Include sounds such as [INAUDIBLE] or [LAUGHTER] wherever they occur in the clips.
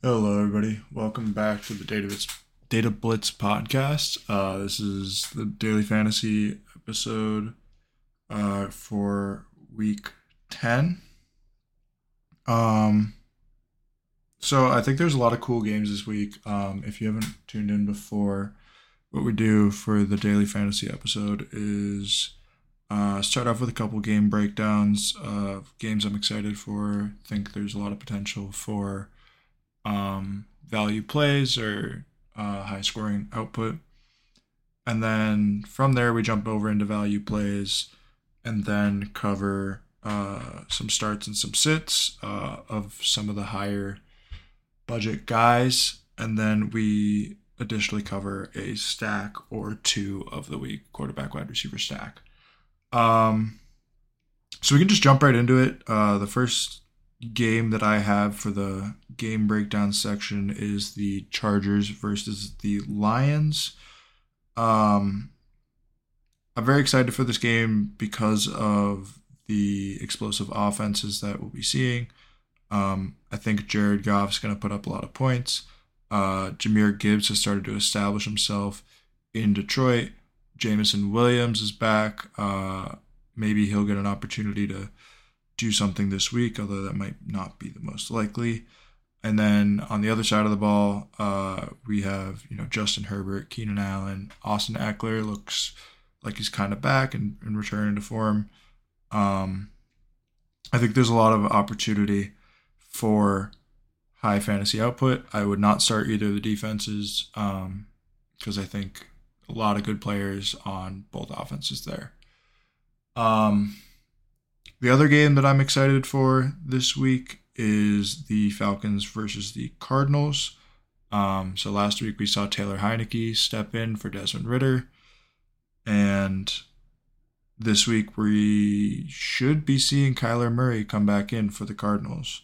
Hello, everybody. Welcome back to the Data Blitz, Data Blitz podcast. Uh, this is the daily fantasy episode uh, for week ten. Um, so I think there's a lot of cool games this week. Um, if you haven't tuned in before, what we do for the daily fantasy episode is uh, start off with a couple game breakdowns of games I'm excited for. Think there's a lot of potential for um, value plays or uh, high scoring output. And then from there, we jump over into value plays and then cover uh, some starts and some sits uh, of some of the higher budget guys. And then we additionally cover a stack or two of the week quarterback wide receiver stack. Um, so we can just jump right into it. Uh, the first game that I have for the game breakdown section is the Chargers versus the Lions. Um, I'm very excited for this game because of the explosive offenses that we'll be seeing. Um, I think Jared Goff's going to put up a lot of points. Uh, Jahmyr Gibbs has started to establish himself in Detroit. Jameson Williams is back. Uh, maybe he'll get an opportunity to do something this week, although that might not be the most likely. And then on the other side of the ball, uh, we have you know Justin Herbert, Keenan Allen, Austin Ekeler looks like he's kind of back and, and returning to form. Um, I think there's a lot of opportunity for high fantasy output. I would not start either of the defenses because um, I think a lot of good players on both offenses there. Um, the other game that I'm excited for this week is the Falcons versus the Cardinals. Um, so last week we saw Taylor Heinicke step in for Desmond Ridder, and this week we should be seeing Kyler Murray come back in for the Cardinals.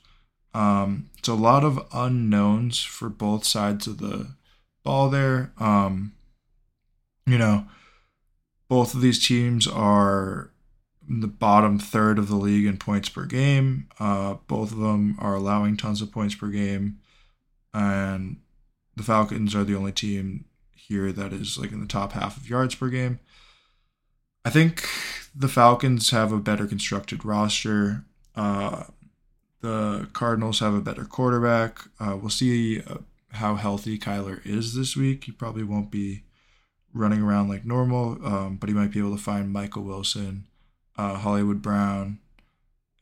Um, it's a lot of unknowns for both sides of the ball there. Um, you know, both of these teams are the bottom third of the league in points per game. Uh, both of them are allowing tons of points per game, and the Falcons are the only team here that is like in the top half of yards per game. I think the Falcons have a better constructed roster. Uh, the Cardinals have a better quarterback. Uh, we'll see uh, how healthy Kyler is this week. He probably won't be running around like normal, um, but he might be able to find Michael Wilson uh, Hollywood Brown,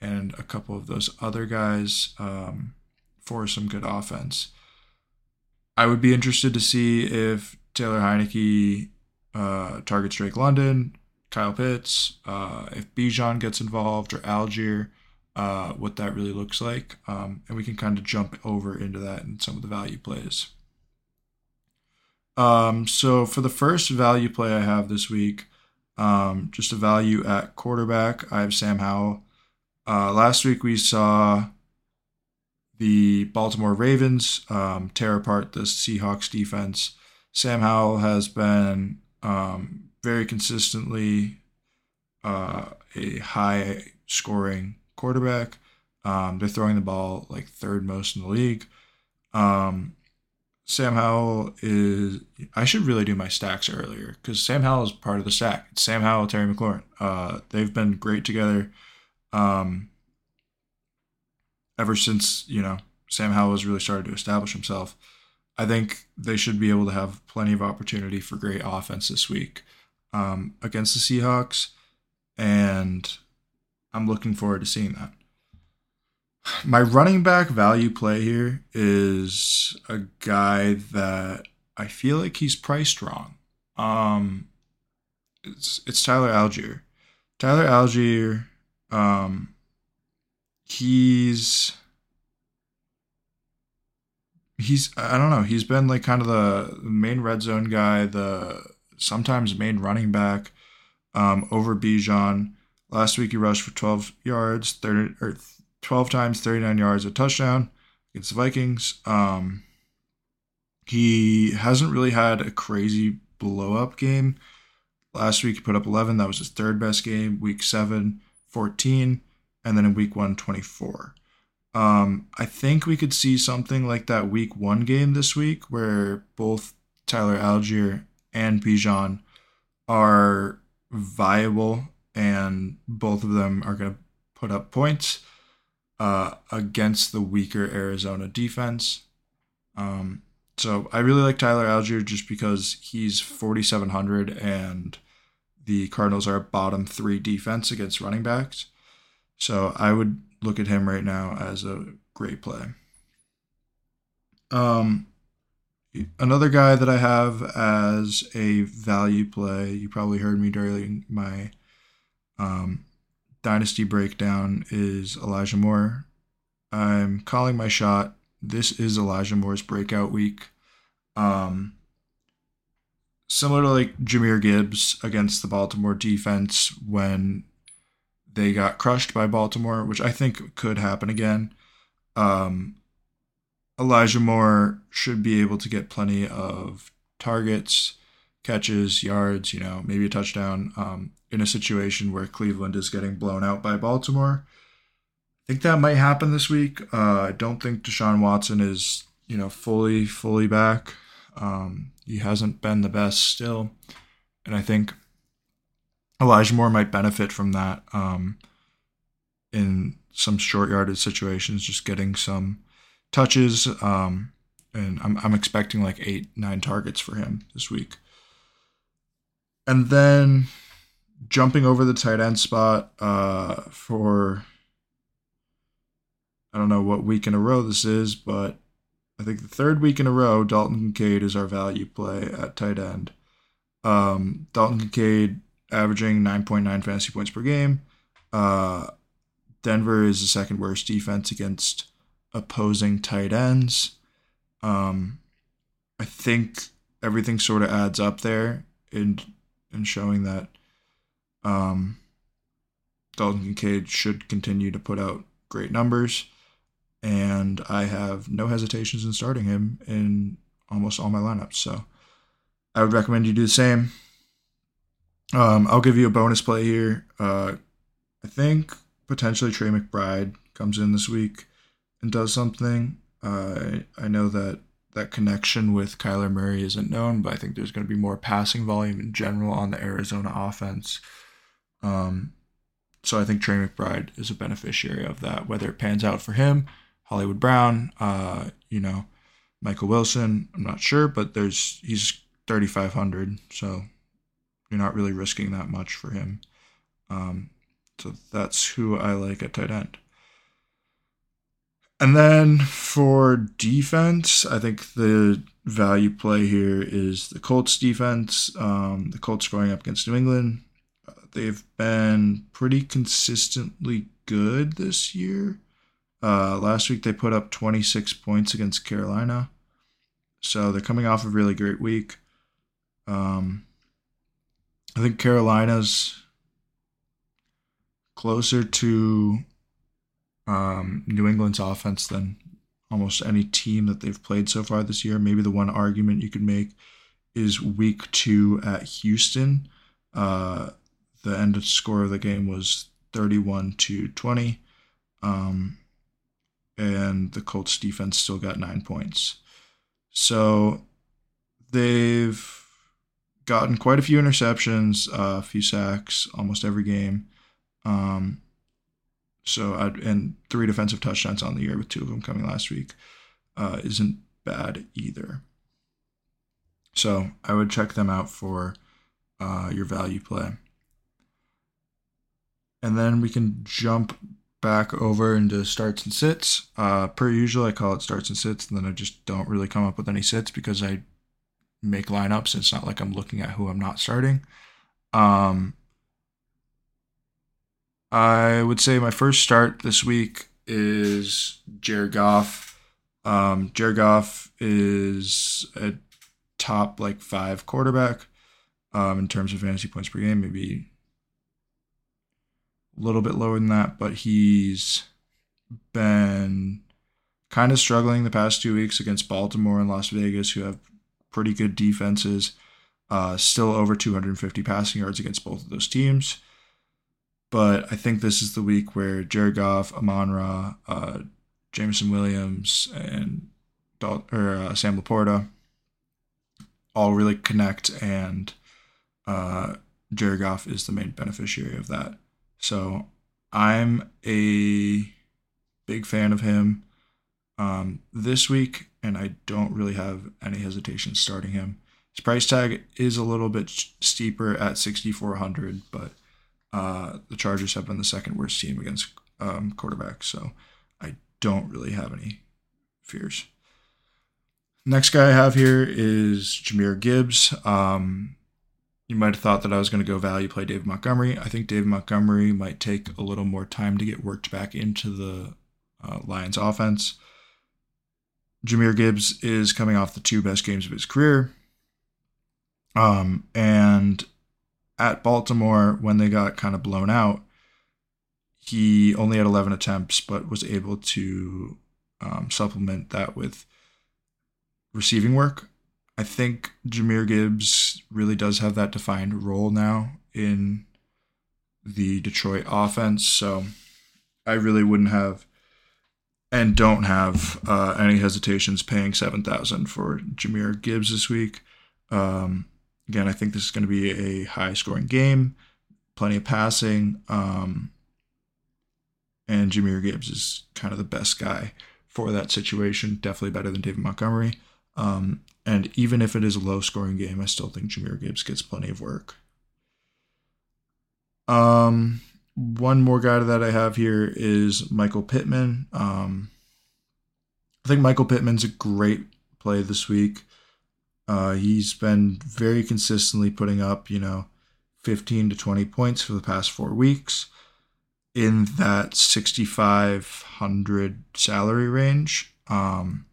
and a couple of those other guys um, for some good offense. I would be interested to see if Taylor Heinicke uh, targets Drake London, Kyle Pitts, uh, if Bijan gets involved or Allgeier, uh, what that really looks like. Um, and we can kind of jump over into that and some of the value plays. Um, so for the first value play I have this week, um, just a value at quarterback. I have Sam Howell. Uh, last week we saw the Baltimore Ravens um, tear apart the Seahawks defense. Sam Howell has been um, very consistently uh, a high scoring quarterback. Um, they're throwing the ball like third most in the league. Um, Sam Howell is. I should really do my stacks earlier because Sam Howell is part of the stack. It's Sam Howell, Terry McLaurin. Uh, they've been great together. Um, ever since you know Sam Howell has really started to establish himself, I think they should be able to have plenty of opportunity for great offense this week um, against the Seahawks, and I'm looking forward to seeing that. My running back value play here is a guy that I feel like he's priced wrong. Um, it's it's Tyler Allgeier. Tyler Allgeier, um, he's he's I don't know. He's been like kind of the main red zone guy, the sometimes main running back um, over Bijan. Last week he rushed for 12 yards, 30 or 12 times, 39 yards, a touchdown against the Vikings. Um, he hasn't really had a crazy blow up game. Last week he put up 11. That was his third best game. Week 7, 14. And then in week 1, 24. Um, I think we could see something like that week one game this week where both Tyler Allgeier and Bijan are viable and both of them are going to put up points uh, against the weaker Arizona defense. Um, so I really like Tyler Allgeier just because he's 4,700 and the Cardinals are a bottom three defense against running backs. So I would look at him right now as a great play. Um, another guy that I have as a value play, you probably heard me during my um, dynasty breakdown, is Elijah Moore. I'm calling my shot. This is Elijah Moore's breakout week. Um, similar to like Jahmyr Gibbs against the Baltimore defense when they got crushed by Baltimore, which I think could happen again. Um, Elijah Moore should be able to get plenty of targets, catches, yards, you know, maybe a touchdown um, in a situation where Cleveland is getting blown out by Baltimore. I think that might happen this week. Uh, I don't think Deshaun Watson is, you know, fully, fully back. Um, he hasn't been the best still. And I think Elijah Moore might benefit from that um, in some short yarded situations, just getting some touches. Um, and I'm, I'm expecting like eight, nine targets for him this week. And then jumping over the tight end spot uh, for, I don't know what week in a row this is, but I think the third week in a row, Dalton Kincaid is our value play at tight end. Um, Dalton Kincaid averaging 9.9 fantasy points per game. Uh, Denver is the second worst defense against opposing tight ends. Um, I think everything sort of adds up there in in showing that um, Dalton Kincaid should continue to put out great numbers, and I have no hesitations in starting him in almost all my lineups. So I would recommend you do the same. Um, I'll give you a bonus play here. Uh, I think potentially Trey McBride comes in this week and does something. Uh, I know that that connection with Kyler Murray isn't known, but I think there's going to be more passing volume in general on the Arizona offense. Um, so I think Trey McBride is a beneficiary of that. Whether it pans out for him, Hollywood Brown, uh, you know, Michael Wilson, I'm not sure, but there's he's 3,500, so you're not really risking that much for him. Um, so that's who I like at tight end. And then for defense, I think the value play here is the Colts defense. Um, the Colts going up against New England. They've been pretty consistently good this year. Uh, last week they put up 26 points against Carolina. So they're coming off a really great week. Um, I think Carolina's closer to um, New England's offense than almost any team that they've played so far this year. Maybe the one argument you could make is week two at Houston. Uh, the end score of the game was 31 to 20. Um, and the Colts defense still got nine points. So they've gotten quite a few interceptions, uh, a few sacks almost every game. Um, so I'd, and three defensive touchdowns on the year with two of them coming last week uh, isn't bad either. So I would check them out for uh, your value play. And then we can jump back over into starts and sits. Uh, per usual, I call it starts and sits, and then I just don't really come up with any sits because I make lineups. It's not like I'm looking at who I'm not starting. Um, I would say my first start this week is Jared Goff. Um, Jared Goff is a top like five quarterback um, in terms of fantasy points per game, maybe a little bit lower than that, but he's been kind of struggling the past two weeks against Baltimore and Las Vegas, who have pretty good defenses. Uh, still over 250 passing yards against both of those teams. But I think this is the week where Jared Goff, Amon Ra, uh, Jameson Williams and Dal- or uh, Sam Laporta all really connect, and uh, Jared Goff is the main beneficiary of that. So I'm a big fan of him um, this week, and I don't really have any hesitation starting him. His price tag is a little bit steeper at 6,400, but uh, the Chargers have been the second worst team against um, quarterbacks, so I don't really have any fears. Next guy I have here is Jahmyr Gibbs. Um, you might have thought that I was going to go value play David Montgomery. I think David Montgomery might take a little more time to get worked back into the uh, Lions offense. Jahmyr Gibbs is coming off the two best games of his career. Um, and at Baltimore, when they got kind of blown out, he only had 11 attempts, but was able to um, supplement that with receiving work. I think Jahmyr Gibbs really does have that defined role now in the Detroit offense. So I really wouldn't have and don't have uh, any hesitations paying 7000 for Jahmyr Gibbs this week. Um, again, I think this is going to be a high scoring game, plenty of passing. Um, and Jahmyr Gibbs is kind of the best guy for that situation. Definitely better than David Montgomery. Um, and even if it is a low scoring game, I still think Jahmyr Gibbs gets plenty of work. Um, one more guy that I have here is Michael Pittman. Um, I think Michael Pittman's a great play this week. Uh, he's been very consistently putting up, you know, 15 to 20 points for the past four weeks in that 6,500 salary range. Um,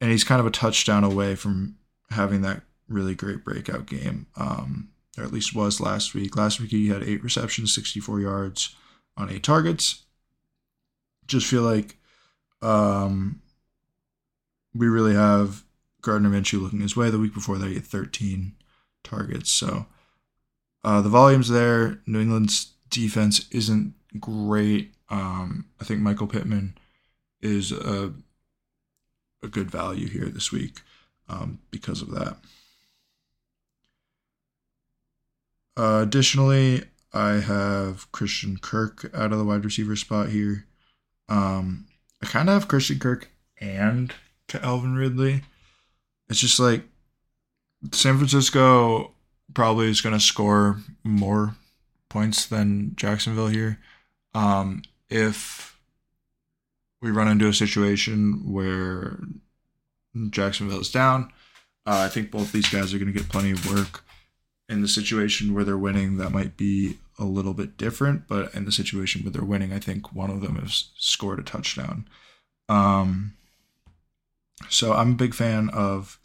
and he's kind of a touchdown away from having that really great breakout game, um, or at least was last week. Last week he had eight receptions, 64 yards on eight targets. Just feel like um, we really have Gardner Minshew looking his way. The week before that, he had 13 targets. So uh, the volume's there. New England's defense isn't great. Um, I think Michael Pittman is a a good value here this week um, because of that. Uh, additionally, I have Christian Kirk out of the wide receiver spot here. Um, I kind of have Christian Kirk and Calvin Ridley. It's just like San Francisco probably is going to score more points than Jacksonville here. Um, if we run into a situation where Jacksonville is down. Uh, I think both these guys are going to get plenty of work. In the situation where they're winning, that might be a little bit different, but in the situation where they're winning, I think one of them has scored a touchdown. Um, so I'm a big fan of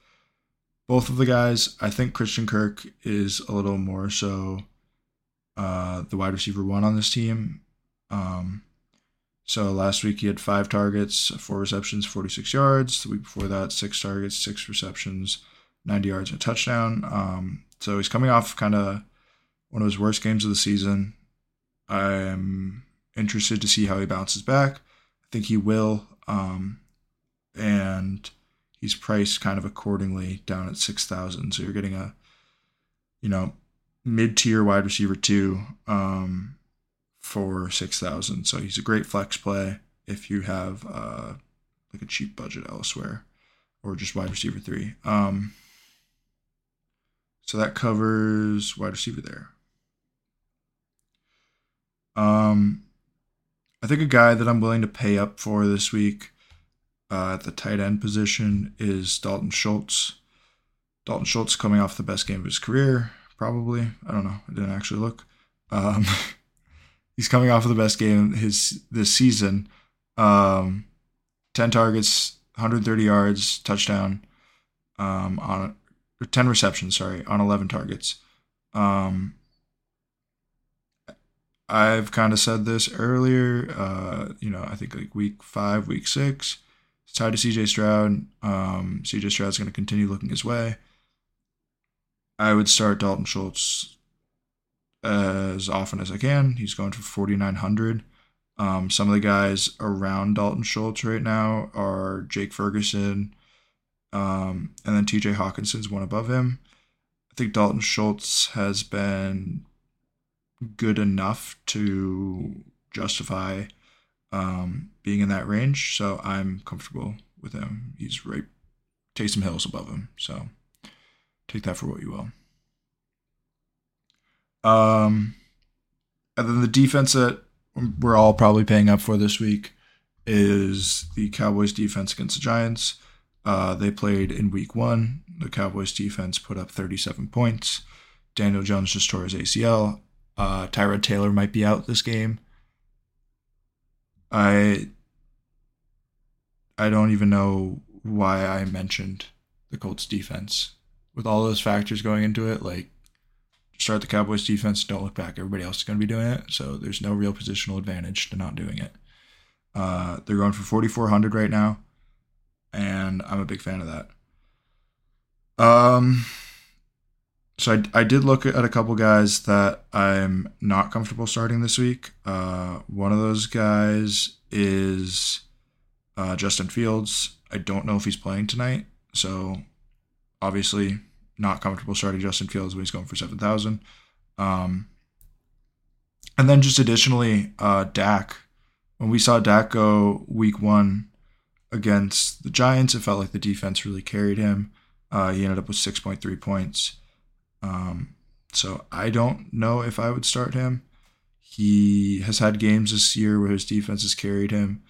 both of the guys. I think Christian Kirk is a little more so uh, the wide receiver one on this team. Um, so last week he had five targets, four receptions, 46 yards. The week before that, six targets, six receptions, 90 yards, and a touchdown. Um, so he's coming off kind of one of his worst games of the season. I'm interested to see how he bounces back. I think he will. Um, and he's priced kind of accordingly down at 6,000. So you're getting a, you know, mid tier wide receiver two. Um, for 6000 so he's a great flex play if you have uh, like a cheap budget elsewhere or just wide receiver three. Um, so that covers wide receiver there. Um, i think a guy that i'm willing to pay up for this week uh, at the tight end position is dalton schultz. Dalton schultz coming off the best game of his career probably. I don't know. I didn't actually look. Um, [LAUGHS] He's coming off of the best game his this season. Um, ten targets, 130 yards, touchdown. Um, on 10 receptions, sorry, on 11 targets. Um, I've kind of said this earlier. Uh, you know, I think like week five, week six, it's tied to CJ Stroud. Um, CJ Stroud's going to continue looking his way. I would start Dalton Schultz as often as I can. He's going for 4,900. Um, some of the guys around Dalton Schultz right now are Jake Ferguson, um, and then TJ Hockenson's one above him. I think Dalton Schultz has been good enough to justify um, being in that range, so I'm comfortable with him. He's right, Taysom Hill's above him, so take that for what you will. Um, and then the defense that we're all probably paying up for this week is the Cowboys defense against the Giants. Uh, they played in week one. The Cowboys defense put up 37 points. Daniel Jones just tore his ACL. Uh, Tyrod Taylor might be out this game. I I don't even know why I mentioned the Colts defense with all those factors going into it. Like start the Cowboys defense, don't look back. Everybody else is going to be doing it, so there's no real positional advantage to not doing it. Uh, they're going for 4,400 right now, and I'm a big fan of that. Um, so I, I did look at a couple guys that I'm not comfortable starting this week. Uh, one of those guys is uh, Justin Fields. I don't know if he's playing tonight, so obviously not comfortable starting Justin Fields when he's going for 7,000. Um, and then just additionally, uh, Dak. When we saw Dak go week one against the Giants, it felt like the defense really carried him. Uh, he ended up with 6.3 points. Um, so I don't know if I would start him. He has had games this year where his defense has carried him,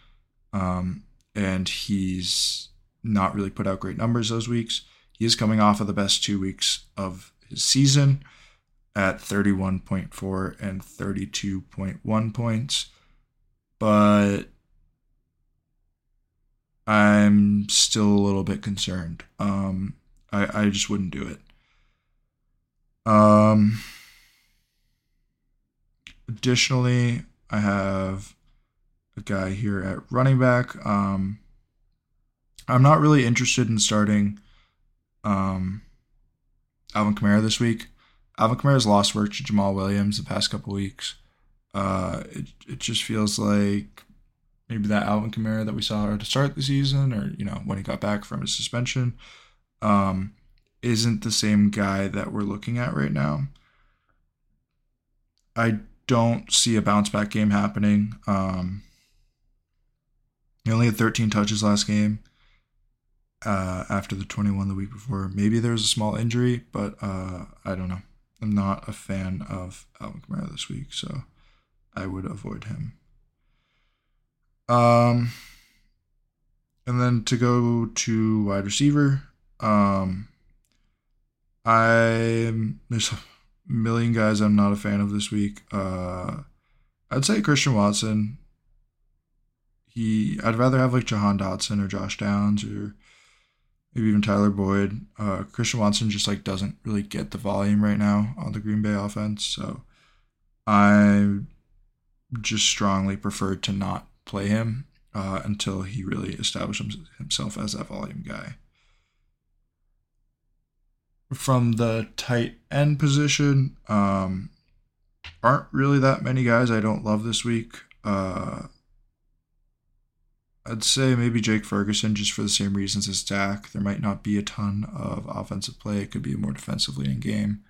um, and he's not really put out great numbers those weeks. Is coming off of the best two weeks of his season at 31.4 and 32.1 points. But I'm still a little bit concerned. Um, I, I just wouldn't do it. Um, additionally, I have a guy here at running back. Um, I'm not really interested in starting um, Alvin Kamara this week. Alvin Kamara's lost work to Jamaal Williams the past couple weeks. Uh, it it just feels like maybe that Alvin Kamara that we saw to start of the season, or you know when he got back from his suspension, um, isn't the same guy that we're looking at right now. I don't see a bounce back game happening. Um, he only had 13 touches last game uh, after the 21 the week before. Maybe there was a small injury, but uh, I don't know. I'm not a fan of Alvin Kamara this week, so I would avoid him. Um, and then to go to wide receiver, um, I there's a million guys I'm not a fan of this week. Uh, I'd say Christian Watson. He, I'd rather have like Jahan Dotson or Josh Downs or maybe even Tyler Boyd. Uh, Christian Watson just like doesn't really get the volume right now on the Green Bay offense, so I just strongly prefer to not play him uh, until he really establishes himself as that volume guy. From the tight end position, um, aren't really that many guys I don't love this week. Uh, I'd say maybe Jake Ferguson just for the same reasons as Dak. There might not be a ton of offensive play. It could be a more defensively in game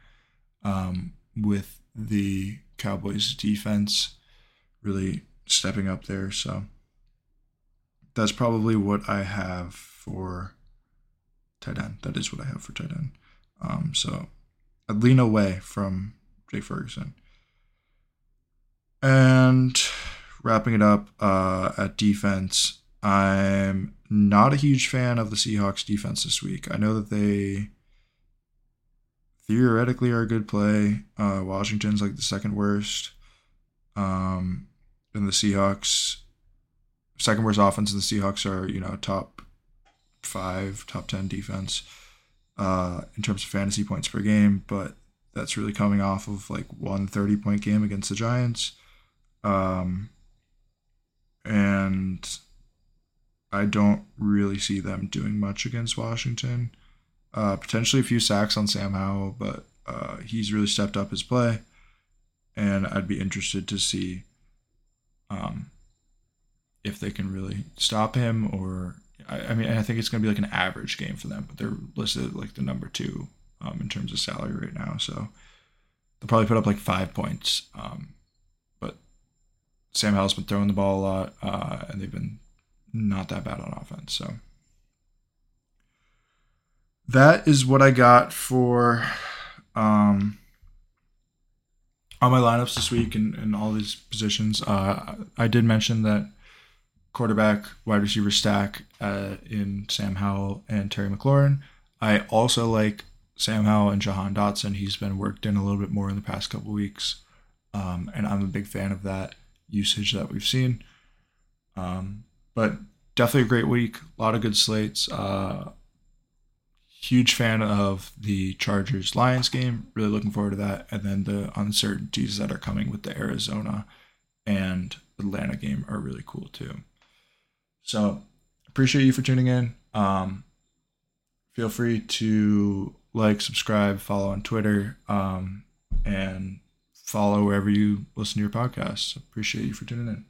um, with the Cowboys defense really stepping up there. So that's probably what I have for tight end. That is what I have for tight end. Um, so I'd lean away from Jake Ferguson. And wrapping it up uh, at defense, I'm not a huge fan of the Seahawks defense this week. I know that they theoretically are a good play. Uh, Washington's like the second worst. Um, and the Seahawks, second worst offense, and the Seahawks are, you know, top five, top 10 defense uh, in terms of fantasy points per game. But that's really coming off of like one 30 point game against the Giants. Um, and I don't really see them doing much against Washington. Uh, potentially a few sacks on Sam Howell, but uh, he's really stepped up his play, and I'd be interested to see um, if they can really stop him or I, I mean I think it's going to be like an average game for them, but they're listed like the number two um, in terms of salary right now, so they'll probably put up like five points. Um, but Sam Howell's been throwing the ball a lot, uh, and they've been not that bad on offense. So that is what I got for um, on my lineups this week and, and all these positions. Uh, I did mention that quarterback, wide receiver stack uh, in Sam Howell and Terry McLaurin. I also like Sam Howell and Jahan Dotson. He's been worked in a little bit more in the past couple weeks, um, and I'm a big fan of that usage that we've seen. Um, but definitely a great week. A lot of good slates. Uh, huge fan of the Chargers Lions game. Really looking forward to that. And then the uncertainties that are coming with the Arizona and Atlanta game are really cool too. So appreciate you for tuning in. Um, feel free to like, subscribe, follow on Twitter, um, and follow wherever you listen to your podcasts. Appreciate you for tuning in.